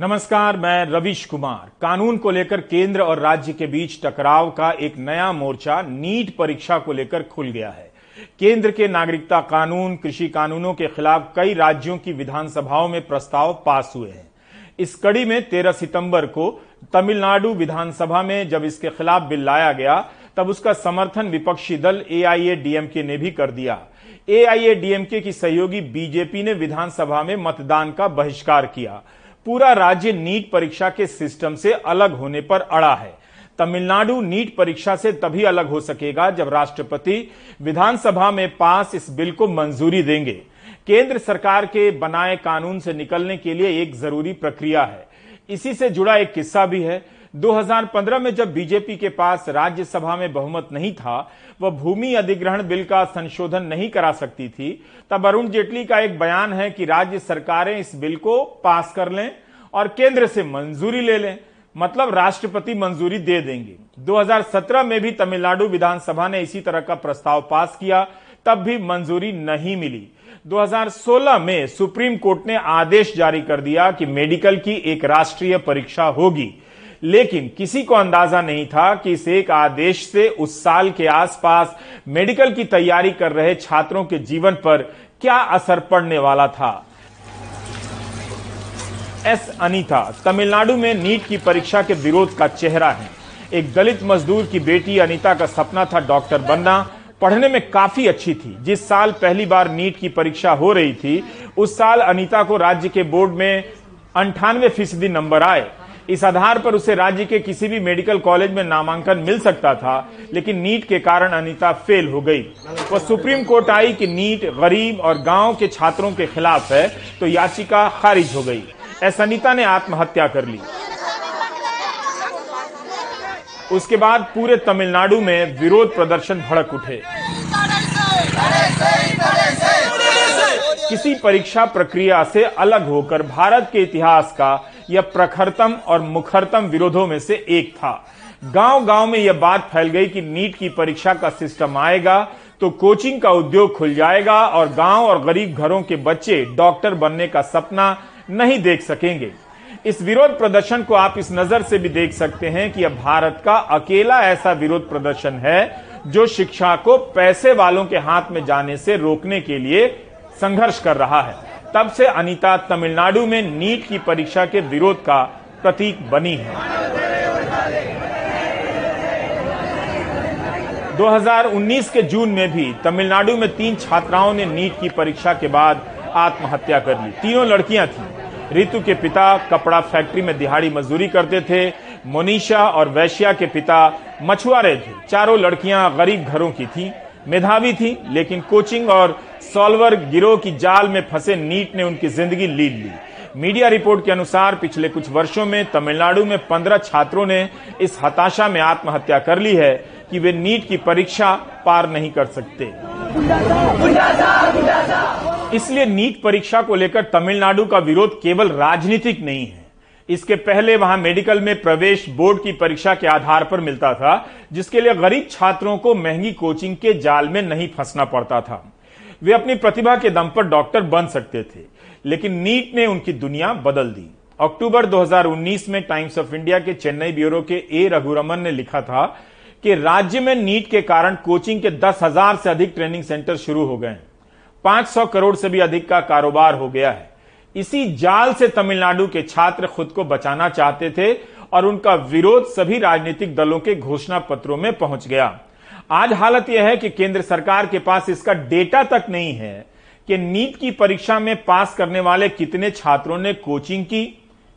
नमस्कार, मैं रविश कुमार। कानून को लेकर केंद्र और राज्य के बीच टकराव का एक नया मोर्चा नीट परीक्षा को लेकर खुल गया है। केंद्र के नागरिकता कानून, कृषि कानूनों के खिलाफ कई राज्यों की विधानसभाओं में प्रस्ताव पास हुए हैं। इस कड़ी में 13 सितंबर को तमिलनाडु विधानसभा में जब इसके खिलाफ बिल लाया गया, तब उसका समर्थन विपक्षी दल एआईएडीएमके ने भी कर दिया। एआईएडीएमके की सहयोगी बीजेपी ने विधानसभा में मतदान का बहिष्कार किया। पूरा राज्य नीट परीक्षा के सिस्टम से अलग होने पर अड़ा है। तमिलनाडु नीट परीक्षा से तभी अलग हो सकेगा जब राष्ट्रपति विधानसभा में पास इस बिल को मंजूरी देंगे। केंद्र सरकार के बनाए कानून से निकलने के लिए एक ज़रूरी प्रक्रिया है। इसी से जुड़ा एक किस्सा भी है। 2015 में जब बीजेपी के पास राज्यसभा में बहुमत नहीं था, वह भूमि अधिग्रहण बिल का संशोधन नहीं करा सकती थी, तब अरुण जेटली का एक बयान है कि राज्य सरकारें इस बिल को पास कर लें। और केंद्र से मंजूरी ले लें। मतलब राष्ट्रपति मंजूरी दे देंगे। 2017 में भी तमिलनाडु विधानसभा ने इसी तरह का प्रस्ताव पास किया, तब भी मंजूरी नहीं मिली। 2016 में सुप्रीम कोर्ट ने आदेश जारी कर दिया कि मेडिकल की एक राष्ट्रीय परीक्षा होगी। लेकिन किसी को अंदाज़ा नहीं था कि इस एक आदेश से उस साल के आसपास मेडिकल की तैयारी कर रहे छात्रों के जीवन पर क्या असर पड़ने वाला था। एस अनीता, तमिलनाडु में नीट की परीक्षा के विरोध का चेहरा है। एक दलित मजदूर की बेटी अनीता का सपना था डॉक्टर बनना। पढ़ने में काफ़ी अच्छी थी। जिस साल पहली बार नीट की परीक्षा हो रही थी, उस साल अनीता को राज्य के बोर्ड में अंठानवे फ़ीसदी नंबर आए। इस आधार पर उसे राज्य के किसी भी मेडिकल कॉलेज में नामांकन मिल सकता था, लेकिन नीट के कारण अनीता फेल हो गई। वह सुप्रीम कोर्ट आई कि नीट गरीब और गाँव के छात्रों के खिलाफ है तो याचिका खारिज हो गई। एस अनीता ने आत्महत्या कर ली। उसके बाद पूरे तमिलनाडु में विरोध प्रदर्शन भड़क उठे। किसी परीक्षा प्रक्रिया से अलग होकर भारत के इतिहास का यह प्रखरतम और मुखरतम विरोधों में से एक था। गाँव गाँव में यह बात फैल गई कि नीट की परीक्षा का सिस्टम आएगा तो कोचिंग का उद्योग खुल जाएगा और गाँव और गरीब घरों के बच्चे डॉक्टर बनने का सपना नहीं देख सकेंगे। इस विरोध प्रदर्शन को आप इस नज़र से भी देख सकते हैं कि यह भारत का अकेला ऐसा विरोध प्रदर्शन है जो शिक्षा को पैसे वालों के हाथ में जाने से रोकने के लिए संघर्ष कर रहा है। तब से अनीता तमिलनाडु में नीट की परीक्षा के विरोध का प्रतीक बनी है। 2019 के जून में भी तमिलनाडु में तीन छात्राओं ने नीट की परीक्षा के बाद आत्महत्या कर ली। तीनों लड़कियाँ थीं। रितु के पिता कपड़ा फैक्ट्री में दिहाड़ी मजदूरी करते थे। मोनिशा और वैश्या के पिता मछुआरे थे। चारों लड़कियाँ गरीब घरों की थी, मेधावी थी, लेकिन कोचिंग और सॉल्वर गिरोह की जाल में फंसे नीट ने उनकी ज़िंदगी लीड ली। मीडिया रिपोर्ट के अनुसार पिछले कुछ वर्षों में तमिलनाडु में पंद्रह छात्रों ने इस हताशा में आत्महत्या कर ली है कि वे नीट की परीक्षा पार नहीं कर सकते। इसलिए नीट परीक्षा को लेकर तमिलनाडु का विरोध केवल राजनीतिक नहीं है। इसके पहले वहाँ मेडिकल में प्रवेश बोर्ड की परीक्षा के आधार पर मिलता था, जिसके लिए गरीब छात्रों को महँगी कोचिंग के जाल में नहीं फंसना पड़ता था। वे अपनी प्रतिभा के दम पर डॉक्टर बन सकते थे, लेकिन नीट ने उनकी दुनिया बदल दी। अक्टूबर 2019 में टाइम्स ऑफ़ इंडिया के चेन्नई ब्यूरो के ए रघुरमन ने लिखा था कि राज्य में नीट के कारण कोचिंग के दस हज़ार से अधिक ट्रेनिंग सेंटर शुरू हो गए 500 करोड़ से भी अधिक का कारोबार हो गया है। इसी जाल से तमिलनाडु के छात्र खुद को बचाना चाहते थे और उनका विरोध सभी राजनीतिक दलों के घोषणा पत्रों में पहुँच गया। आज हालत यह है कि केंद्र सरकार के पास इसका डेटा तक नहीं है कि नीट की परीक्षा में पास करने वाले कितने छात्रों ने कोचिंग की।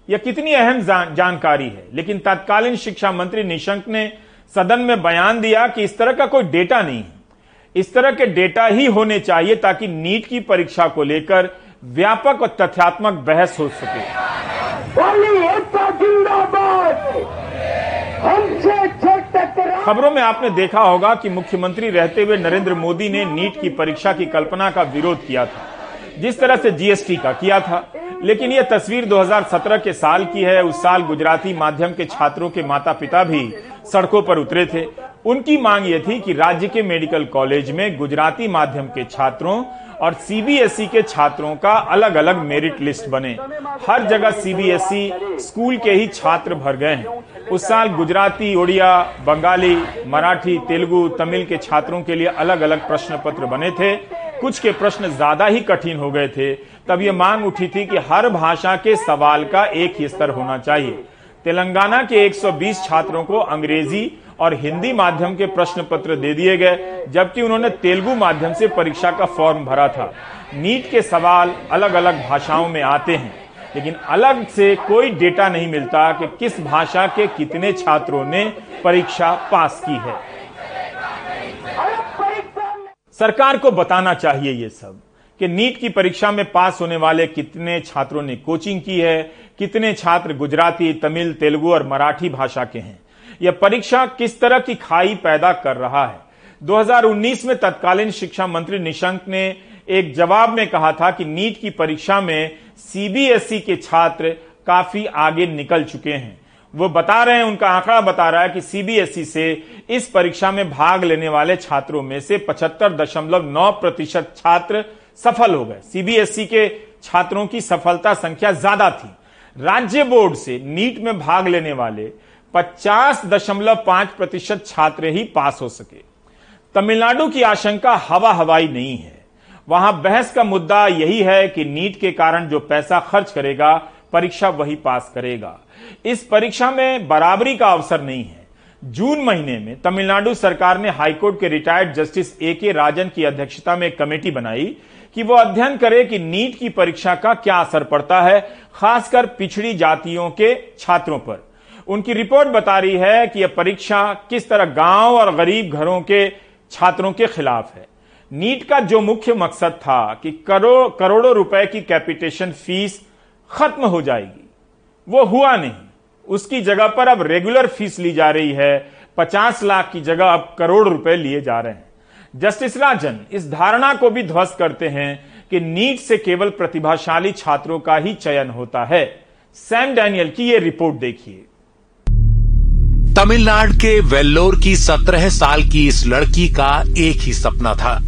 यह कितनी अहम जानकारी है। लेकिन तत्कालीन शिक्षा मंत्री निशंक ने सदन में बयान दिया कि इस तरह का कोई डेटा नहीं है। इस तरह के डेटा ही होने चाहिए ताकि नीट की परीक्षा को लेकर व्यापक और तथ्यात्मक बहस हो सके। खबरों में आपने देखा होगा कि मुख्यमंत्री रहते हुए नरेंद्र मोदी ने नीट की परीक्षा की कल्पना का विरोध किया था, जिस तरह से जीएसटी का किया था। लेकिन यह तस्वीर 2017 के साल की है। उस साल गुजराती माध्यम के छात्रों के माता पिता भी सड़कों पर उतरे थे। उनकी मांग ये थी कि राज्य के मेडिकल कॉलेज में गुजराती माध्यम के छात्रों और सीबीएसई के छात्रों का अलग अलग मेरिट लिस्ट बने। हर जगह सीबीएसई स्कूल के ही छात्र भर गए हैं। उस साल गुजराती, ओडिया, बंगाली, मराठी, तेलुगु, तमिल के छात्रों के लिए अलग अलग प्रश्न पत्र बने थे। कुछ के प्रश्न ज़्यादा ही कठिन हो गए थे। तब ये मांग उठी थी कि हर भाषा के सवाल का एक ही स्तर होना चाहिए। तेलंगाना के 120 छात्रों को अंग्रेज़ी और हिंदी माध्यम के प्रश्न पत्र दे दिए गए, जबकि उन्होंने तेलुगु माध्यम से परीक्षा का फॉर्म भरा था। नीट के सवाल अलग अलग भाषाओं में आते हैं, लेकिन अलग से कोई डेटा नहीं मिलता कि किस भाषा के कितने छात्रों ने परीक्षा पास की है। सरकार को बताना चाहिए ये सब कि नीट की परीक्षा में पास होने वाले कितने छात्रों ने कोचिंग की है, कितने छात्र गुजराती, तमिल, तेलुगु और मराठी भाषा के हैं। यह परीक्षा किस तरह की खाई पैदा कर रहा है? 2019 में तत्कालीन शिक्षा मंत्री निशंक ने एक जवाब में कहा था कि नीट की परीक्षा में सीबीएसई के छात्र काफ़ी आगे निकल चुके हैं। वो बता रहे हैं, उनका आंकड़ा बता रहा है कि सीबीएसई से इस परीक्षा में भाग लेने वाले छात्रों में से पचहत्तर दशमलव नौ प्रतिशत छात्र सफल हो गए। सीबीएसई के छात्रों की सफलता संख्या ज़्यादा थी। राज्य बोर्ड से नीट में भाग लेने वाले पचास दशमलव पाँच प्रतिशत छात्र ही पास हो सके। तमिलनाडु की आशंका हवा हवाई नहीं है। वहाँ बहस का मुद्दा यही है कि नीट के कारण जो पैसा खर्च करेगा, परीक्षा वही पास करेगा। इस परीक्षा में बराबरी का अवसर नहीं है। जून महीने में तमिलनाडु सरकार ने हाईकोर्ट के रिटायर्ड जस्टिस ए के राजन की अध्यक्षता में एक कमेटी बनाई कि वो अध्ययन करे कि नीट की परीक्षा का क्या असर पड़ता है, खासकर पिछड़ी जातियों के छात्रों पर। उनकी रिपोर्ट बता रही है कि यह परीक्षा किस तरह गाँव और गरीब घरों के छात्रों के खिलाफ है। नीट का जो मुख्य मकसद था कि करोड़ करोड़ों रुपए की कैपिटेशन फ़ीस खत्म हो जाएगी, वो हुआ नहीं। उसकी जगह पर अब रेगुलर फ़ीस ली जा रही है, पचास लाख की जगह अब करोड़ रुपए लिए जा रहे हैं। जस्टिस राजन इस धारणा को भी ध्वस्त करते हैं कि नीट से केवल प्रतिभाशाली छात्रों का ही चयन होता है। सैम डैनियल की यह रिपोर्ट देखिए। तमिलनाडु के वेल्लोर की सत्रह साल की इस लड़की का एक ही सपना था,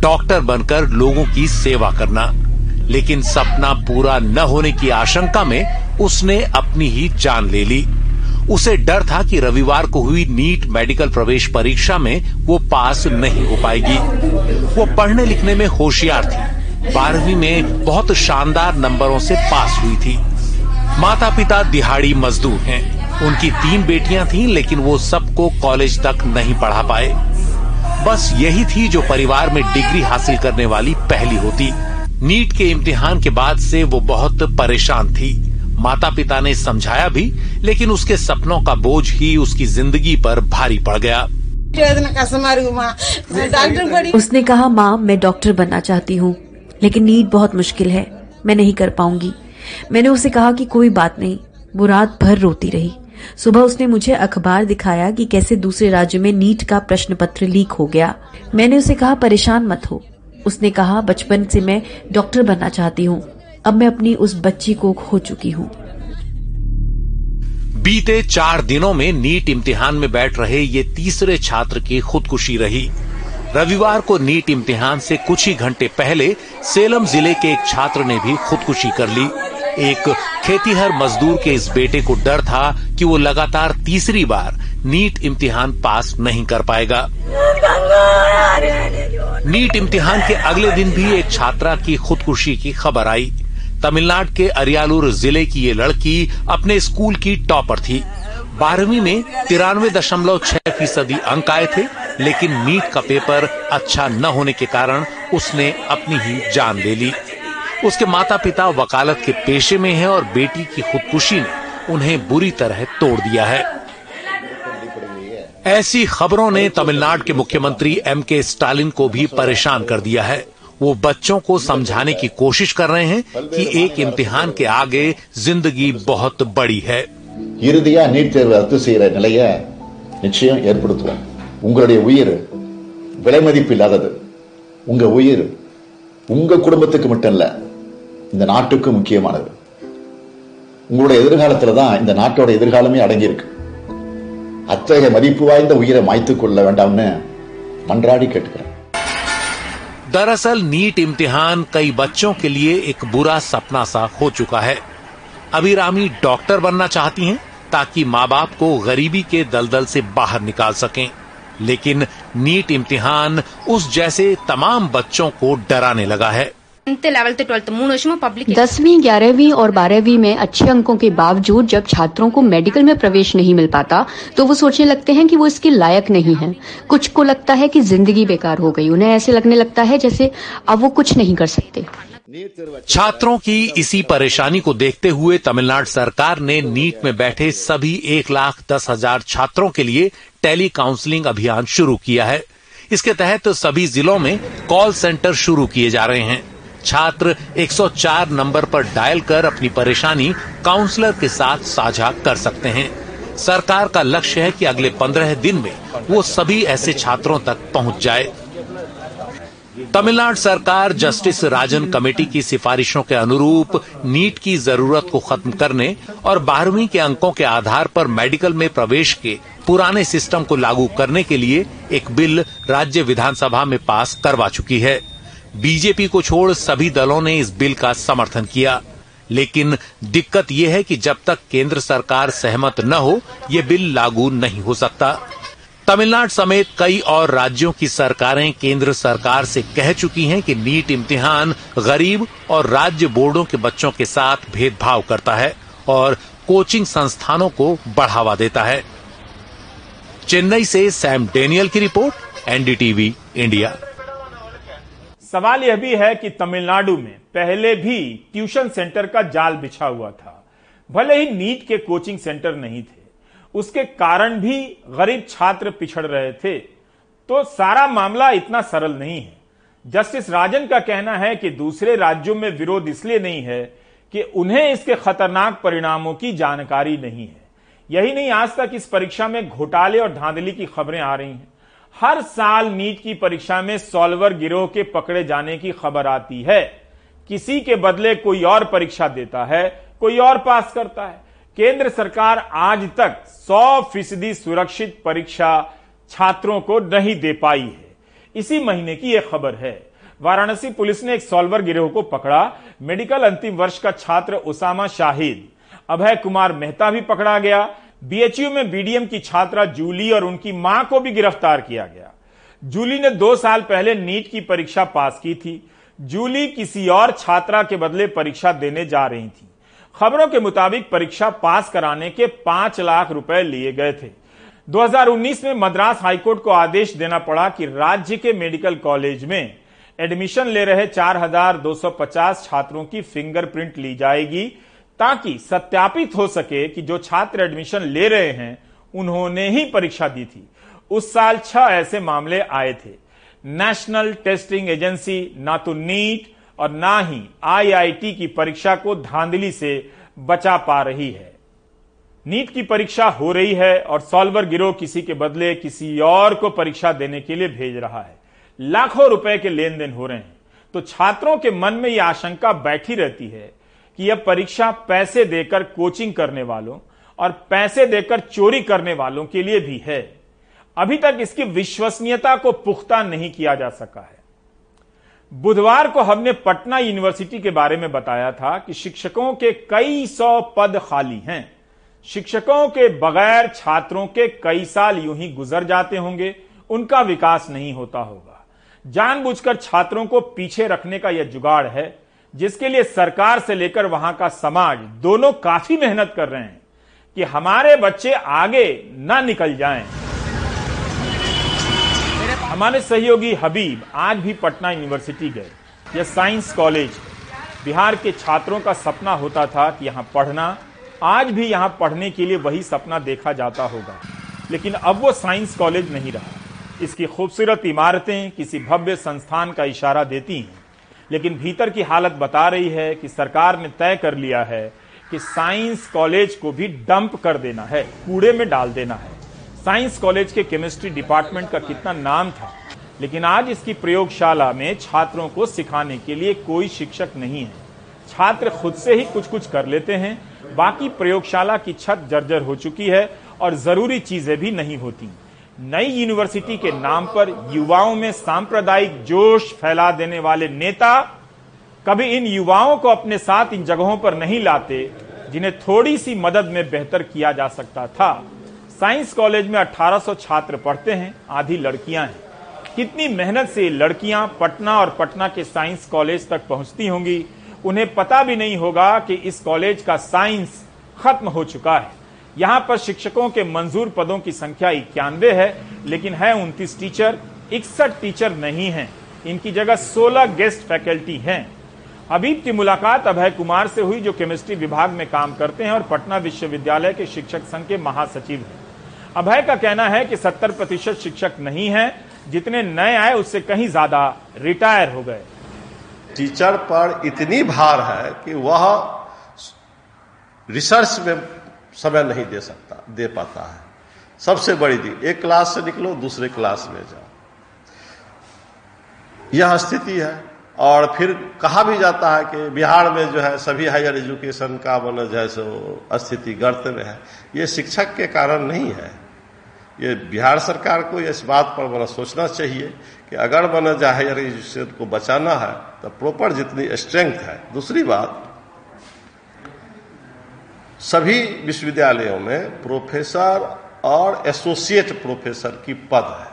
डॉक्टर बनकर लोगों की सेवा करना। लेकिन सपना पूरा न होने की आशंका में उसने अपनी ही जान ले ली। उसे डर था कि रविवार को हुई नीट मेडिकल प्रवेश परीक्षा में वो पास नहीं हो पाएगी। वो पढ़ने लिखने में होशियार थी। बारहवीं में बहुत शानदार नंबरों से पास हुई थी। माता पिता दिहाड़ी मजदूर हैं। उनकी तीन बेटियाँ थीं, लेकिन वो सबको कॉलेज तक नहीं पढ़ा पाए। बस यही थी जो परिवार में डिग्री हासिल करने वाली पहली होती। नीट के इम्तिहान के बाद से वो बहुत परेशान थी। माता पिता ने समझाया भी, लेकिन उसके सपनों का बोझ ही उसकी ज़िंदगी पर भारी पड़ गया। उसने कहा, माँ, मैं डॉक्टर बनना चाहती हूँ, लेकिन नीट बहुत मुश्किल है, मैं नहीं कर पाऊँगी। मैंने उसे कहा कि कोई बात नहीं, वो रात भर रोती रही। सुबह उसने मुझे अखबार दिखाया कि कैसे दूसरे राज्य में नीट का प्रश्न पत्र लीक हो गया। मैंने उसे कहा, परेशान मत हो। उसने कहा, बचपन से मैं डॉक्टर बनना चाहती हूँ। अब मैं अपनी उस बच्ची को खो चुकी हूँ। बीते चार दिनों में नीट इम्तिहान में बैठ रहे ये तीसरे छात्र की खुदकुशी रही। रविवार को नीट इम्तिहान से कुछ ही घंटे पहले सेलम ज़िले के एक छात्र ने भी खुदकुशी कर ली। एक खेतीहर मजदूर के इस बेटे को डर था कि वो लगातार तीसरी बार नीट इम्तिहान पास नहीं कर पाएगा। नीट इम्तिहान के अगले दिन भी एक छात्रा की खुदकुशी की खबर आई। तमिलनाडु के अरियालूर ज़िले की ये लड़की अपने स्कूल की टॉपर थी। बारहवीं में तिरानवे दशमलव छह फ़ीसदी अंक आए थे, लेकिन नीट का पेपर अच्छा न होने के कारण उसने अपनी ही जान ले ली। उसके माता पिता वकालत के पेशे में हैं और बेटी की खुदकुशी ने उन्हें बुरी तरह तोड़ दिया है ऐसी खबरों ने तमिलनाडु के मुख्यमंत्री एम के स्टालिन को भी परेशान कर दिया है वो बच्चों को समझाने की कोशिश कर रहे हैं कि एक इम्तिहान के आगे जिंदगी बहुत बड़ी है இறுதியா நீட் தேர்வு ரத்து செய்யற நிலைய நிச்சயம் ஏற்படுத்துவோம் உங்களுடைய உயிர் விலை மதிப்பு இல்லாதது உங்க உயிர் உங்க குடும்பத்துக்கு மட்டும் இல்ல இந்த நாட்டுக்கு முக்கியமானது உங்களுடைய எதிர்காலத்துல தான் இந்த நாட்டோட எதிர்காலமே அடங்கியிருக்கு அத்தகைய மதிப்பு வாய்ந்த உயிரை மாய்த்துக் கொள்ள வேண்டாம்னு மன்றாடி கேட்டுக்கிறேன் दरअसल नीट इम्तिहान कई बच्चों के लिए एक बुरा सपना सा हो चुका है अभिरामी डॉक्टर बनना चाहती हैं ताकि माँ बाप को गरीबी के दलदल से बाहर निकाल सकें लेकिन नीट इम्तिहान उस जैसे तमाम बच्चों को डराने लगा है दसवीं ग्यारहवीं और बारहवीं में अच्छे अंकों के बावजूद जब छात्रों को मेडिकल में प्रवेश नहीं मिल पाता तो वो सोचने लगते हैं कि वो इसके लायक नहीं है। कुछ को लगता है कि ज़िंदगी बेकार हो गई उन्हें ऐसे लगने लगता है जैसे अब वो कुछ नहीं कर सकते। छात्रों की इसी परेशानी को देखते हुए तमिलनाडु सरकार ने नीट में बैठे सभी एक लाख दस हज़ार छात्रों के लिए टेली काउंसलिंग अभियान शुरू किया है। इसके तहत सभी जिलों में कॉल सेंटर शुरू किए जा रहे हैं। छात्र 104 नंबर पर डायल कर अपनी परेशानी काउंसलर के साथ साझा कर सकते हैं। सरकार का लक्ष्य है कि अगले पंद्रह दिन में वो सभी ऐसे छात्रों तक पहुँच जाए। तमिलनाडु सरकार जस्टिस राजन कमेटी की सिफारिशों के अनुरूप नीट की ज़रूरत को खत्म करने और बारहवीं के अंकों के आधार पर मेडिकल में प्रवेश के पुराने सिस्टम को लागू करने के लिए एक बिल राज्य विधानसभा में पास करवा चुकी है। बीजेपी को छोड़ सभी दलों ने इस बिल का समर्थन किया। लेकिन दिक्कत यह है कि जब तक केंद्र सरकार सहमत न हो, ये बिल लागू नहीं हो सकता। तमिलनाडु समेत कई और राज्यों की सरकारें केंद्र सरकार से कह चुकी हैं कि नीट इम्तिहान गरीब और राज्य बोर्डों के बच्चों के साथ भेदभाव करता है और कोचिंग संस्थानों को बढ़ावा देता है। चेन्नई से सैम डेनियल की रिपोर्ट, एनडीटीवी, इंडिया। सवाल यह भी है कि तमिलनाडु में पहले भी ट्यूशन सेंटर का जाल बिछा हुआ था। भले ही नीट के कोचिंग सेंटर नहीं थे, उसके कारण भी गरीब छात्र पिछड़ रहे थे। तो सारा मामला इतना सरल नहीं है। जस्टिस राजन का कहना है कि दूसरे राज्यों में विरोध इसलिए नहीं है कि उन्हें इसके खतरनाक परिणामों की जानकारी नहीं है। यही नहीं, आज तक इस परीक्षा में घोटाले और धांधली की खबरें आ रही हैं। हर साल नीट की परीक्षा में सॉल्वर गिरोह के पकड़े जाने की खबर आती है। किसी के बदले कोई और परीक्षा देता है, कोई और पास करता है। केंद्र सरकार आज तक 100 फ़ीसदी सुरक्षित परीक्षा छात्रों को नहीं दे पाई है। इसी महीने की यह खबर है। वाराणसी पुलिस ने एक सॉल्वर गिरोह को पकड़ा। मेडिकल अंतिम वर्ष का छात्र उसामा शाहिद, अभय कुमार मेहता भी पकड़ा गया। बीएचयू में बीडीएम की छात्रा जूली और उनकी माँ को भी गिरफ़्तार किया गया। जूली ने दो साल पहले नीट की परीक्षा पास की थी। जूली किसी और छात्रा के बदले परीक्षा देने जा रही थी। खबरों के मुताबिक परीक्षा पास कराने के पाँच लाख रुपए लिए गए थे। 2019 में मद्रास हाईकोर्ट को आदेश देना पड़ा कि राज्य के मेडिकल कॉलेज में एडमिशन ले रहे 4,250 छात्रों की फिंगरप्रिंट ली जाएगी। ताकि सत्यापित हो सके कि जो छात्र एडमिशन ले रहे हैं, उन्होंने ही परीक्षा दी थी। उस साल छह ऐसे मामले आए थे। नेशनल टेस्टिंग एजेंसी ना तो नीट और ना ही आईआईटी की परीक्षा को धांधली से बचा पा रही है। नीट की परीक्षा हो रही है और सॉल्वर गिरोह किसी के बदले किसी और को परीक्षा देने के लिए भेज रहा है। लाखों रुपए के लेन देन हो रहे हैं। तो छात्रों के मन में यह आशंका बैठी रहती है कि यह परीक्षा पैसे देकर कोचिंग करने वालों और पैसे देकर चोरी करने वालों के लिए भी है। अभी तक इसकी विश्वसनीयता को पुख्ता नहीं किया जा सका है। बुधवार को हमने पटना यूनिवर्सिटी के बारे में बताया था कि शिक्षकों के कई सौ पद खाली हैं। शिक्षकों के बगैर छात्रों के कई साल यूँ ही गुजर जाते होंगे, उनका विकास नहीं होता होगा। जानबूझकर छात्रों को पीछे रखने का यह जुगाड़ है जिसके लिए सरकार से लेकर वहाँ का समाज, दोनों काफ़ी मेहनत कर रहे हैं कि हमारे बच्चे आगे ना निकल जाएँ। हमारे सहयोगी हबीब आज भी पटना यूनिवर्सिटी गए। यह साइंस कॉलेज, बिहार के छात्रों का सपना होता था कि यहाँ पढ़ना। आज भी यहाँ पढ़ने के लिए वही सपना देखा जाता होगा। लेकिन अब वो साइंस कॉलेज नहीं रहा। इसकी खूबसूरत इमारतें किसी भव्य संस्थान का इशारा देती हैं। लेकिन भीतर की हालत बता रही है कि सरकार ने तय कर लिया है कि साइंस कॉलेज को भी डंप कर देना है, कूड़े में डाल देना है। साइंस कॉलेज के केमिस्ट्री डिपार्टमेंट का कितना नाम था, लेकिन आज इसकी प्रयोगशाला में छात्रों को सिखाने के लिए कोई शिक्षक नहीं है। छात्र खुद से ही कुछ कुछ कर लेते हैं, बाकी प्रयोगशाला की छत जर्जर हो चुकी है और ज़रूरी चीज़ें भी नहीं होती। नई यूनिवर्सिटी के नाम पर युवाओं में सांप्रदायिक जोश फैला देने वाले नेता कभी इन युवाओं को अपने साथ इन जगहों पर नहीं लाते, जिन्हें थोड़ी सी मदद में बेहतर किया जा सकता था। साइंस कॉलेज में 1800 छात्र पढ़ते हैं, आधी लड़कियाँ हैं। कितनी मेहनत से लड़कियाँ पटना और पटना के साइंस कॉलेज तक पहुँचती होंगी, उन्हें पता भी नहीं होगा कि इस कॉलेज का साइंस खत्म हो चुका है। यहाँ पर शिक्षकों के मंजूर पदों की संख्या इक्यानवे है, लेकिन है उनतीस टीचर, इकसठ टीचर नहीं है। इनकी जगह 16 गेस्ट फैकल्टी हैं। अबीब की मुलाकात अभय कुमार से हुई, जो केमिस्ट्री विभाग में काम करते हैं और पटना विश्वविद्यालय के शिक्षक संघ के महासचिव हैं। अभय का कहना है कि 70 प्रतिशत शिक्षक नहीं है, जितने नए आए उससे कहीं ज़्यादा रिटायर हो गए। टीचर पर इतनी भार है कि वह रिसर्च में समय नहीं दे सकता, दे पाता है। सबसे बड़ी दी एक क्लास से निकलो, दूसरे क्लास में जाओ। यह स्थिति है। और फिर कहा भी जाता है कि बिहार में जो है, सभी हायर एजुकेशन का मन जो है सो स्थिति गर्त में है। ये शिक्षक के कारण नहीं है। ये बिहार सरकार को इस बात पर बना सोचना चाहिए कि अगर बना जाए हायर एजुकेशन को बचाना है तो प्रॉपर जितनी स्ट्रेंथ है। दूसरी बात सभी विश्वविद्यालयों में प्रोफेसर और एसोसिएट प्रोफेसर की पद है।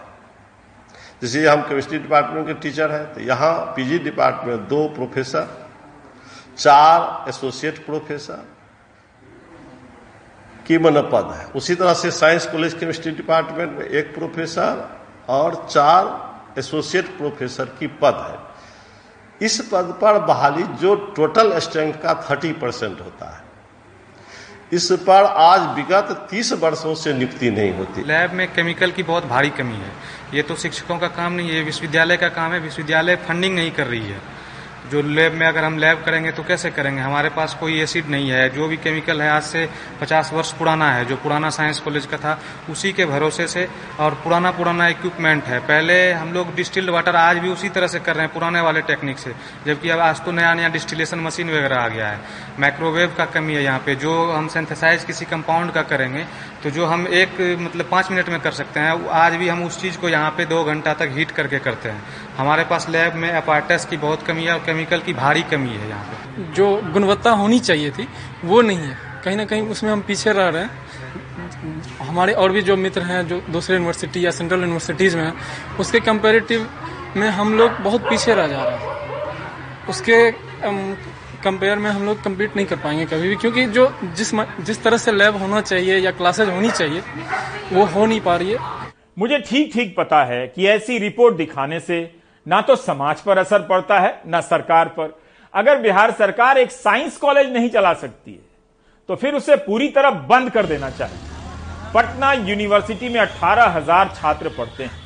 जैसे हम केमिस्ट्री डिपार्टमेंट के टीचर हैं तो यहाँ पीजी डिपार्टमेंट दो प्रोफेसर, चार एसोसिएट प्रोफेसर की मन पद है। उसी तरह से साइंस कॉलेज केमिस्ट्री डिपार्टमेंट में एक प्रोफेसर और चार एसोसिएट प्रोफेसर की पद है। इस पद पर बहाली जो टोटल स्ट्रेंथ का थर्टी परसेंट होता है। इस पर आज विगत तीस वर्षों से नियुक्ति नहीं होती। लैब में केमिकल की बहुत भारी कमी है। ये तो शिक्षकों का काम नहीं है विश्वविद्यालय का काम है, विश्वविद्यालय फंडिंग नहीं कर रही है। जो लैब में अगर हम लैब करेंगे तो कैसे करेंगे? हमारे पास कोई एसिड नहीं है। जो भी केमिकल है, आज से 50 वर्ष पुराना है। जो पुराना साइंस कॉलेज का था, उसी के भरोसे से और पुराना पुराना इक्विपमेंट है। पहले हम लोग डिस्टिल्ड वाटर आज भी उसी तरह से कर रहे हैं, पुराने वाले टेक्निक से। जबकि अब आज तो नया नया डिस्टिलेशन मशीन वगैरह आ गया है। माइक्रोवेव का कमी है यहाँ पे। जो हम सेंथेसाइज किसी कंपाउंड का करेंगे तो जो हम एक मतलब पाँच मिनट में कर सकते हैं आज भी हम उस चीज़ को यहाँ पे दो घंटा तक हीट करके करते हैं। हमारे पास लैब में अपार्टस की बहुत कमी है और केमिकल की भारी कमी है यहाँ पे। जो गुणवत्ता होनी चाहिए थी, वो नहीं है। कहीं ना कहीं उसमें हम पीछे रह रहे हैं। हमारे और भी जो मित्र हैं, जो दूसरे यूनिवर्सिटी या सेंट्रल यूनिवर्सिटीज़ में हैं, उसके कंपेरेटिव में हम लोग बहुत पीछे रह जा रहे हैं। उसके कंपेयर में हम लोग कम्पीट नहीं कर पाएँगे कभी भी क्योंकि जो जिस जिस तरह से लैब होना चाहिए या क्लासेज होनी चाहिए वो हो नहीं पा रही है। मुझे ठीक ठीक पता है कि ऐसी रिपोर्ट दिखाने से ना तो समाज पर असर पड़ता है ना सरकार पर। अगर बिहार सरकार एक साइंस कॉलेज नहीं चला सकती है तो फिर उसे पूरी तरह बंद कर देना चाहिए। पटना यूनिवर्सिटी में 18,000 छात्र पढ़ते हैं।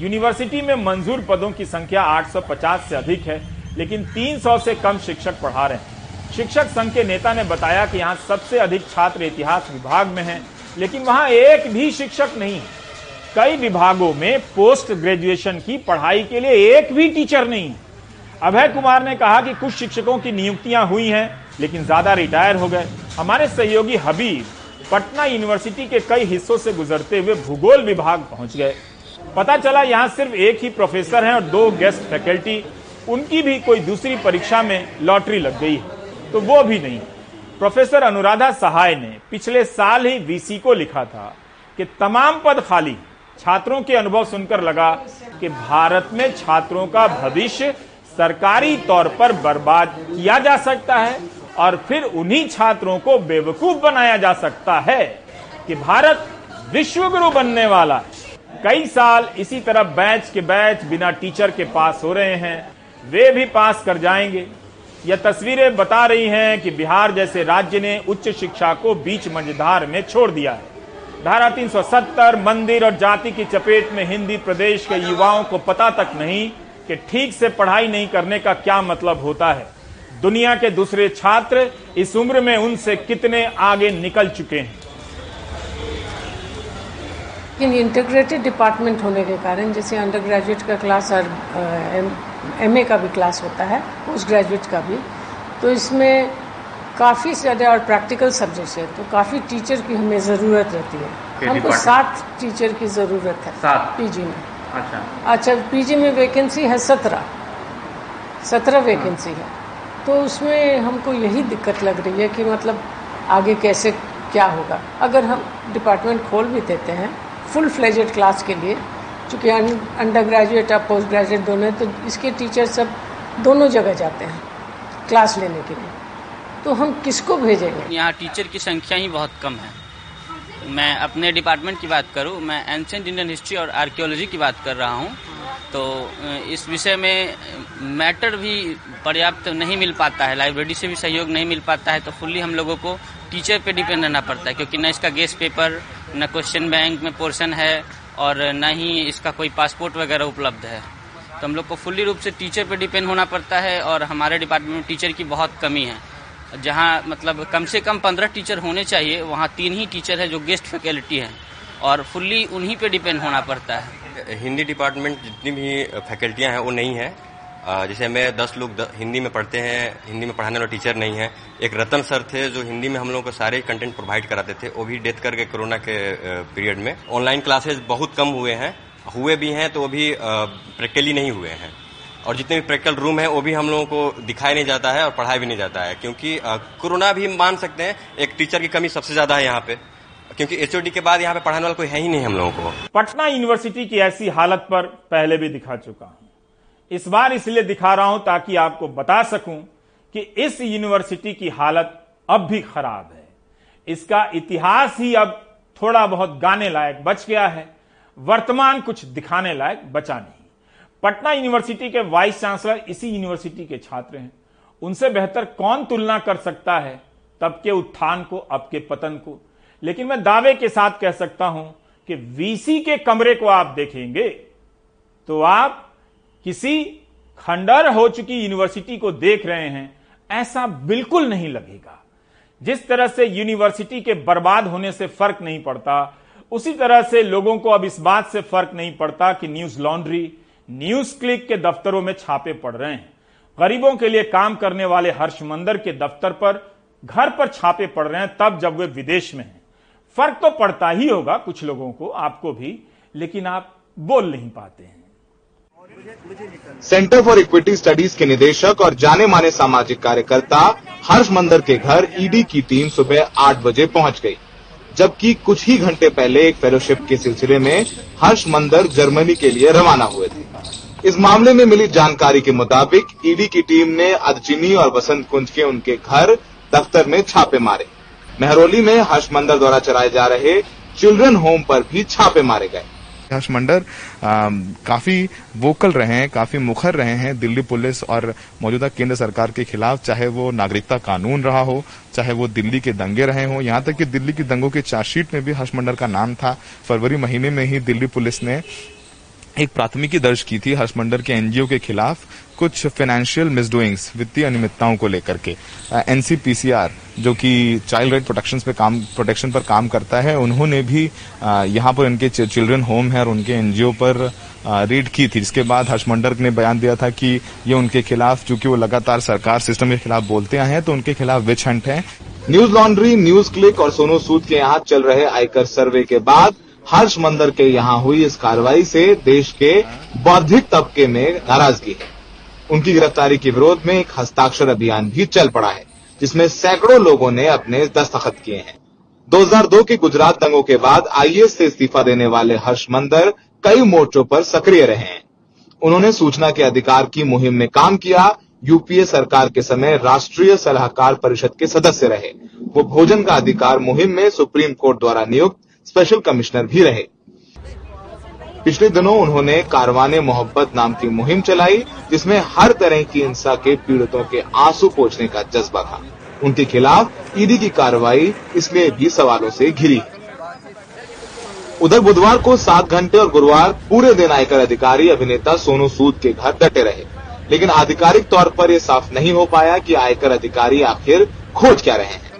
यूनिवर्सिटी में मंजूर पदों की संख्या 850 से अधिक है। लेकिन 300 से कम शिक्षक पढ़ा रहे हैं। शिक्षक संघ के नेता ने बताया कि यहाँ सबसे अधिक छात्र इतिहास विभाग में हैं, लेकिन वहाँ एक भी शिक्षक नहीं है। कई विभागों में पोस्ट ग्रेजुएशन की पढ़ाई के लिए एक भी टीचर नहीं अभय कुमार ने कहा कि कुछ शिक्षकों की नियुक्तियाँ हुई हैं, लेकिन ज़्यादा रिटायर हो गए। हमारे सहयोगी हबीब पटना यूनिवर्सिटी के कई हिस्सों से गुजरते हुए भूगोल विभाग पहुँच गए। पता चला यहाँ सिर्फ़ एक ही प्रोफेसर हैं और दो गेस्ट फैकल्टी। उनकी भी कोई दूसरी परीक्षा में लॉटरी लग गई है। तो वो भी नहीं। प्रोफेसर अनुराधा सहाय ने पिछले साल ही वीसी को लिखा था कि तमाम पद खाली। छात्रों के अनुभव सुनकर लगा कि भारत में छात्रों का भविष्य सरकारी तौर पर बर्बाद किया जा सकता है और फिर उन्हीं छात्रों को बेवकूफ़ बनाया जा सकता है कि भारत विश्वगुरु बनने वाला है। कई साल इसी तरह बैच के बैच बिना टीचर के पास हो रहे हैं। वे भी पास कर जाएँगे। यह तस्वीरें बता रही हैं कि बिहार जैसे राज्य ने उच्च शिक्षा को बीच मंझधार में छोड़ दिया है। धारा 370 मंदिर और जाति की चपेट में हिंदी प्रदेश के युवाओं को पता तक नहीं कि ठीक से पढ़ाई नहीं करने का क्या मतलब होता है। दुनिया के दूसरे छात्र इस उम्र में उनसे कितने आगे निकल चुके हैं। इन इंटीग्रेटेड डिपार्टमेंट होने के कारण जैसे अंडर ग्रेजुएट का क्लास और एम ए का भी क्लास होता है पोस्ट ग्रेजुएट का भी तो इसमें काफ़ी ज़्यादा और प्रैक्टिकल सब्जेक्ट है तो काफ़ी टीचर की हमें ज़रूरत रहती है। हमको सात टीचर की ज़रूरत है सात? पीजी में। अच्छा। अच्छा पीजी में वैकेंसी है सत्रह। सत्रह वैकेंसी है। तो उसमें हमको यही दिक्कत लग रही है कि मतलब आगे कैसे क्या होगा? अगर हम डिपार्टमेंट खोल भी देते हैं फुल फ्लेजेड क्लास के लिए, चूँकि अंडर ग्रेजुएट और पोस्ट ग्रेजुएट दोनों हैं तो इसके टीचर सब दोनों जगह जाते हैं क्लास लेने के लिए। तो हम किसको भेजेंगे? यहाँ टीचर की संख्या ही बहुत कम है। मैं अपने डिपार्टमेंट की बात करूँ, मैं एंशेंट इंडियन हिस्ट्री और आर्कियोलॉजी की बात कर रहा हूँ तो इस विषय में मैटर भी पर्याप्त नहीं मिल पाता है लाइब्रेरी से भी सहयोग नहीं मिल पाता है तो फुल्ली हम लोगों को टीचर पे डिपेंड रहना पड़ता है, क्योंकि न इसका गेस्ट पेपर न क्वेश्चन बैंक में पोर्शन है और न ही इसका कोई पासपोर्ट वगैरह उपलब्ध है। तो हम लोग को फुल्ली रूप से टीचर पे डिपेंड होना पड़ता है और हमारे डिपार्टमेंट में टीचर की बहुत कमी है। जहाँ मतलब कम से कम पंद्रह टीचर होने चाहिए, वहाँ तीन ही टीचर है जो गेस्ट फैकल्टी है और फुल्ली उन्हीं पे डिपेंड होना पड़ता है। हिंदी डिपार्टमेंट जितनी भी फैकल्टियाँ हैं, वो नहीं है। जैसे मैं दस लोग हिंदी में पढ़ते हैं, हिंदी में पढ़ाने वाले टीचर नहीं है। एक रतन सर थे जो हिंदी में हम लोगों को सारे कंटेंट प्रोवाइड कराते थे, वो भी डेथ करके कोरोना के पीरियड में। ऑनलाइन क्लासेस बहुत कम हुए हैं। हुए भी हैं तो वो भी प्रैक्टिकली नहीं हुए हैं। और जितने भी प्रैक्टिकल रूम है, वो भी हम लोगों को दिखाया नहीं जाता है और पढ़ाया भी नहीं जाता है। क्योंकि कोरोना भी मान सकते हैं, एक टीचर की कमी सबसे ज़्यादा है यहाँ पे। क्योंकि एचओडी के बाद यहाँ पे पढ़ाने वाला कोई है ही नहीं हम लोगों को। पटना यूनिवर्सिटी की ऐसी हालत पर पहले भी दिखा चुका। इस बार इसलिए दिखा रहा हूँ ताकि आपको बता सकूँ कि इस यूनिवर्सिटी की हालत अब भी खराब है। इसका इतिहास ही अब थोड़ा बहुत गाने लायक बच गया है। वर्तमान कुछ दिखाने लायक बचा नहीं। पटना यूनिवर्सिटी के वाइस चांसलर इसी यूनिवर्सिटी के छात्र हैं। उनसे बेहतर कौन तुलना कर सकता है? तब के उत्थान को, अब के पतन को। लेकिन मैं दावे के साथ कह सकता हूँ कि वीसी के कमरे को आप देखेंगे तो आप किसी खंडर हो चुकी यूनिवर्सिटी को देख रहे हैं, ऐसा बिल्कुल नहीं लगेगा। जिस तरह से यूनिवर्सिटी के बर्बाद होने से फ़र्क नहीं पड़ता, उसी तरह से लोगों को अब इस बात से फ़र्क नहीं पड़ता कि न्यूज़ लॉन्ड्री, न्यूज़ क्लिक के दफ्तरों में छापे पड़ रहे हैं। गरीबों के लिए काम करने वाले हर्ष मंदर के दफ्तर पर घर पर छापे पड़ रहे हैं, तब जब वे विदेश में हैं। फ़र्क तो पड़ता ही होगा कुछ लोगों को, आपको भी, लेकिन आप बोल नहीं पाते हैं। सेंटर फॉर इक्विटी स्टडीज़ के निदेशक और जाने माने सामाजिक कार्यकर्ता हर्ष मंदर के घर ईडी की टीम सुबह आठ बजे पहुँच गई, जबकि कुछ ही घंटे पहले एक फेलोशिप के सिलसिले में हर्ष मंदर जर्मनी के लिए रवाना हुए थे। इस मामले में मिली जानकारी के मुताबिक ईडी की टीम ने अदचिनी और बसंत कुंज के उनके घर दफ्तर में छापे मारे। मेहरौली में हर्ष मंदर द्वारा चलाए जा रहे चिल्ड्रन होम पर भी छापे मारे गए। हर्ष मंडर काफ़ी वोकल रहे हैं, काफ़ी मुखर रहे हैं दिल्ली पुलिस और मौजूदा केंद्र सरकार के खिलाफ, चाहे वो नागरिकता कानून रहा हो, चाहे वो दिल्ली के दंगे रहे हो। यहाँ तक कि दिल्ली की दंगों के चार्जशीट में भी हर्ष मंडर का नाम था। फरवरी महीने में ही दिल्ली पुलिस ने एक प्राथमिकी दर्ज की थी हर्ष मंडर के एनजीओ के खिलाफ। कुछ फाइनेंशियल मिसडूइंग्स वित्तीय अनियमितताओं को लेकर के। एनसीपीसीआर जो कि चाइल्ड राइट प्रोटेक्शन पे काम प्रोटेक्शन पर काम करता है, उन्होंने भी यहाँ पर उनके चिल्ड्रन होम है और उनके एनजीओ पर रीड की थी, जिसके बाद हर्ष मंडर ने बयान दिया था कि ये उनके खिलाफ, चूँकि वो लगातार सरकार सिस्टम के खिलाफ बोलते आए हैं तो उनके खिलाफ विच हंट है। न्यूज़ लॉन्ड्री न्यूज़ क्लिक और सोनू सूद के यहाँ चल रहे आयकर सर्वे के बाद हर्ष मंदर के यहाँ हुई इस कार्रवाई से देश के बौद्धिक तबके में नाराज़गी है। उनकी गिरफ्तारी के विरोध में एक हस्ताक्षर अभियान भी चल पड़ा है, जिसमें सैकड़ों लोगों ने अपने दस्तखत किए हैं। 2002 के गुजरात दंगों के बाद आईएएस से इस्तीफा देने वाले हर्ष मंदर कई मोर्चों पर सक्रिय रहे हैं। उन्होंने सूचना के अधिकार की मुहिम में काम किया, यूपीए सरकार के समय राष्ट्रीय सलाहकार परिषद के सदस्य रहे। वो भोजन का अधिकार मुहिम में सुप्रीम कोर्ट द्वारा नियुक्त स्पेशल कमिश्नर भी रहे। पिछले दिनों उन्होंने कारवाने मोहब्बत नाम की मुहिम चलाई, जिसमें हर तरह की हिंसा के पीड़ितों के आँसू पोछने का जज्बा था। उनके खिलाफ ईडी की कार्रवाई इसलिए भी सवालों से घिरी उधर बुधवार को सात घंटे और गुरुवार पूरे दिन आयकर अधिकारी, अभिनेता सोनू सूद के घर डटे रहे। लेकिन आधिकारिक तौर पर यह साफ़ नहीं हो पाया कि आयकर अधिकारी आखिर खोज क्या रहे हैं।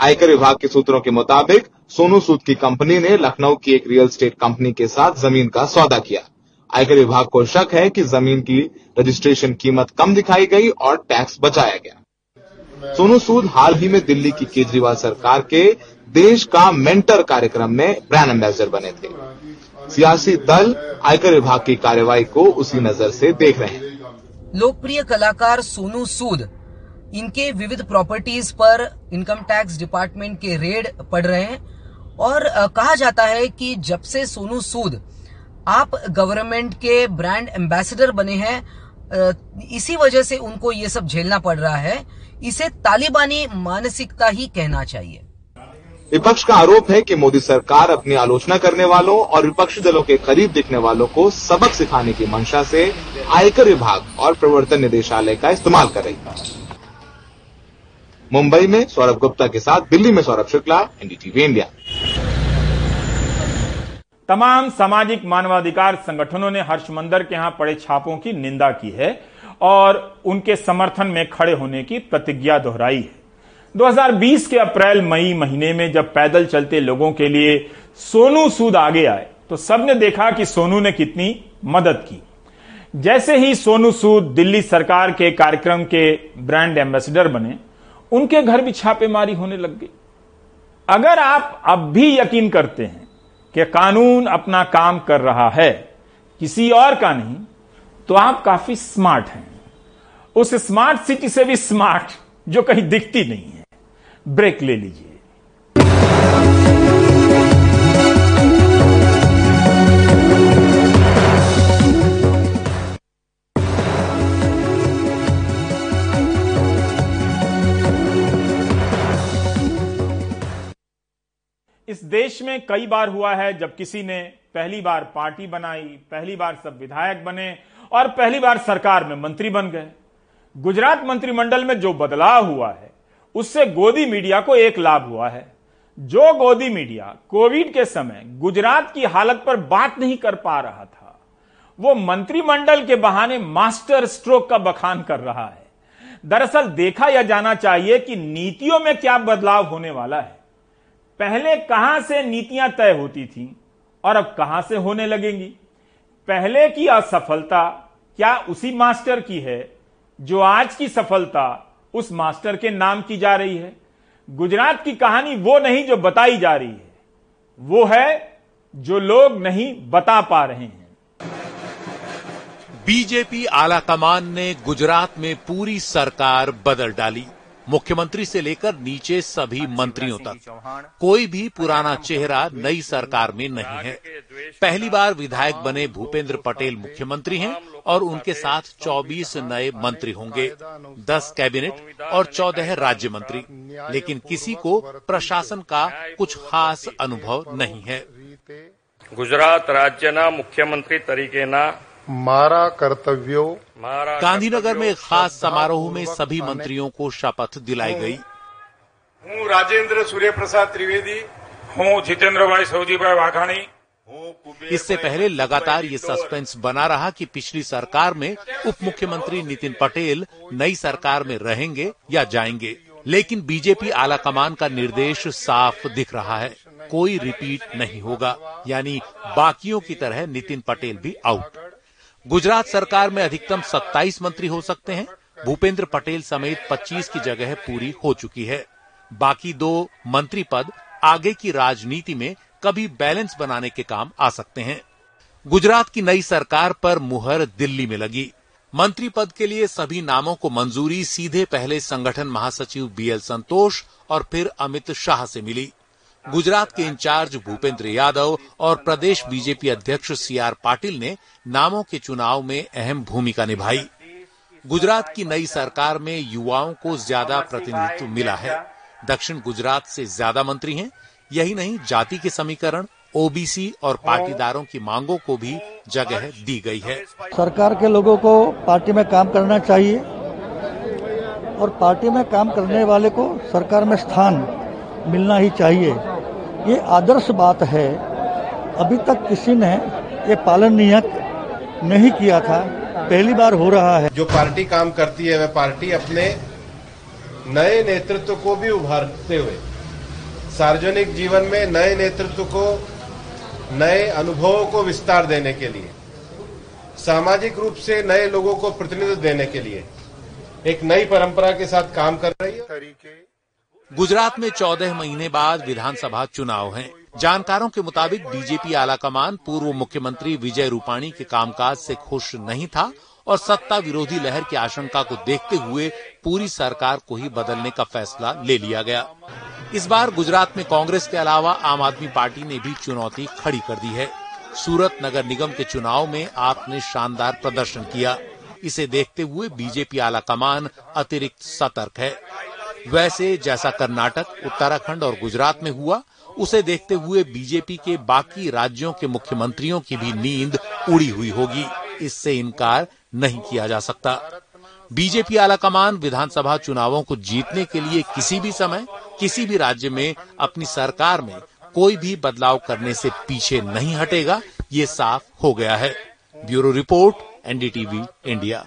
आयकर विभाग के सूत्रों के मुताबिक सोनू सूद की कंपनी ने लखनऊ की एक रियल स्टेट कंपनी के साथ ज़मीन का सौदा किया। आयकर विभाग को शक है कि ज़मीन की रजिस्ट्रेशन कीमत कम दिखाई गई और टैक्स बचाया गया। सोनू सूद हाल ही में दिल्ली की केजरीवाल सरकार के देश का मेंटर कार्यक्रम में ब्रांड एम्बेसडर बने थे। सियासी दल आयकर विभाग की कार्रवाई को उसी नज़र से देख रहे हैं। लोकप्रिय कलाकार सोनू सूद, इनके विविध प्रॉपर्टीज़ पर इनकम टैक्स डिपार्टमेंट के रेड पड़ रहे हैं। और कहा जाता है कि जब से सोनू सूद, आप गवर्नमेंट के ब्रांड एम्बेसडर बने हैं इसी वजह से उनको ये सब झेलना पड़ रहा है। इसे तालिबानी मानसिकता ही कहना चाहिए। विपक्ष का आरोप है कि मोदी सरकार अपनी आलोचना करने वालों और विपक्षी दलों के करीब दिखने वालों को सबक सिखाने की मंशा से आयकर विभाग और प्रवर्तन निदेशालय का इस्तेमाल कर रही है। मुंबई में सौरभ गुप्ता के साथ, दिल्ली में सौरभ शुक्ला, एनडीटीवी इंडिया। तमाम सामाजिक मानवाधिकार संगठनों ने हर्षमंदर के यहाँ पड़े छापों की निंदा की है और उनके समर्थन में खड़े होने की प्रतिज्ञा दोहराई है। 2020 के अप्रैल, मई महीने में जब पैदल चलते लोगों के लिए सोनू सूद आगे आए तो सबने देखा कि सोनू ने कितनी मदद की। जैसे ही सोनू सूद दिल्ली सरकार के कार्यक्रम के ब्रांड एम्बेसडर बने उनके घर भी छापेमारी होने लग गई। अगर आप अब भी यकीन करते हैं कि कानून अपना काम कर रहा है, किसी और का नहीं तो आप काफ़ी स्मार्ट हैं। उस स्मार्ट सिटी से भी स्मार्ट जो कहीं दिखती नहीं है। ब्रेक ले लीजिए। इस देश में कई बार हुआ है जब किसी ने पहली बार पार्टी बनाई, पहली बार सब विधायक बने और पहली बार सरकार में मंत्री बन गए। गुजरात मंत्रिमंडल में जो बदलाव हुआ है, उससे गोदी मीडिया को एक लाभ हुआ है। जो गोदी मीडिया कोविड के समय गुजरात की हालत पर बात नहीं कर पा रहा था, वो मंत्रिमंडल के बहाने मास्टर स्ट्रोक का बखान कर रहा है। दरअसल देखा यह जाना चाहिए कि नीतियों में क्या बदलाव होने वाला है। पहले कहाँ से नीतियाँ तय होती थी और अब कहाँ से होने लगेंगी? पहले की असफलता क्या उसी मास्टर की है जो आज की सफलता उस मास्टर के नाम की जा रही है? गुजरात की कहानी वो नहीं जो बताई जा रही है, वो है जो लोग नहीं बता पा रहे हैं। बीजेपी आलाकमान ने गुजरात में पूरी सरकार बदल डाली। मुख्यमंत्री से लेकर नीचे सभी मंत्रियों तक। कोई भी पुराना चेहरा नई सरकार में नहीं है। पहली बार विधायक बने भूपेंद्र पटेल मुख्यमंत्री हैं और उनके साथ 24 नए मंत्री होंगे 10 कैबिनेट और 14 राज्य मंत्री। लेकिन किसी को प्रशासन का कुछ खास अनुभव नहीं है। गुजरात राज्य न मुख्यमंत्री मारा कर्तव्यो। मारा गांधीनगर में एक खास समारोह में सभी मंत्रियों को शपथ दिलाई गई। हूँ राजेंद्र सूर्य प्रसाद त्रिवेदी हूँ जितेंद्र भाई सौजीभाई वाघाणी इससे पहले लगातार ये सस्पेंस बना रहा कि पिछली सरकार में उप मुख्यमंत्री नितिन पटेल नई सरकार में रहेंगे या जाएँगे। लेकिन बीजेपी आलाकमान का निर्देश साफ़ दिख रहा है। कोई रिपीट नहीं होगा। यानी बाकियों की तरह नितिन पटेल भी आउट। गुजरात सरकार में अधिकतम 27 मंत्री हो सकते हैं। भूपेंद्र पटेल समेत 25 की जगह पूरी हो चुकी है। बाकी दो मंत्री पद आगे की राजनीति में कभी बैलेंस बनाने के काम आ सकते हैं। गुजरात की नई सरकार पर मुहर दिल्ली में लगी। मंत्री पद के लिए सभी नामों को मंजूरी, सीधे पहले संगठन महासचिव बीएल संतोष और फिर अमित शाह से मिली। गुजरात के इंचार्ज भूपेंद्र यादव और प्रदेश बीजेपी अध्यक्ष सी आर पाटिल ने नामों के चुनाव में अहम भूमिका निभाई। गुजरात की नई सरकार में युवाओं को ज़्यादा प्रतिनिधित्व मिला है। दक्षिण गुजरात से ज़्यादा मंत्री हैं। यही नहीं, जाति के समीकरण, ओबीसी और पाटीदारों की मांगों को भी जगह दी गई है। सरकार के लोगों को पार्टी में काम करना चाहिए और पार्टी में काम करने वाले को सरकार में स्थान मिलना ही चाहिए। ये आदर्श बात है। अभी तक किसी ने ये पालन नियत नहीं किया था। पहली बार हो रहा है। जो पार्टी काम करती है वह पार्टी अपने नए नेतृत्व को भी उभारते हुए सार्वजनिक जीवन में नए नेतृत्व को नए अनुभवों को विस्तार देने के लिए सामाजिक रूप से नए लोगों को प्रतिनिधित्व देने के लिए एक नई परंपरा के साथ काम कर रही है। तरीके गुजरात में चौदह महीने बाद विधानसभा चुनाव हैं। जानकारों के मुताबिक बीजेपी आलाकमान पूर्व मुख्यमंत्री विजय रूपाणी के कामकाज से खुश नहीं था और सत्ता विरोधी लहर की आशंका को देखते हुए पूरी सरकार को ही बदलने का फैसला ले लिया गया। इस बार गुजरात में कांग्रेस के अलावा आम आदमी पार्टी ने भी चुनौती खड़ी कर दी है। सूरत नगर निगम के चुनाव में आप ने शानदार प्रदर्शन किया। इसे देखते हुए बीजेपी आला कमान अतिरिक्त सतर्क है। वैसे जैसा कर्नाटक, उत्तराखंड और गुजरात में हुआ, उसे देखते हुए बीजेपी के बाकी राज्यों के मुख्यमंत्रियों की भी नींद उड़ी हुई होगी। इससे इनकार नहीं किया जा सकता। बीजेपी आलाकमान विधानसभा चुनावों को जीतने के लिए किसी भी समय, किसी भी राज्य में, अपनी सरकार में कोई भी बदलाव करने से पीछे नहीं हटेगा, ये साफ़ हो गया है। Bureau report, NDTV, India.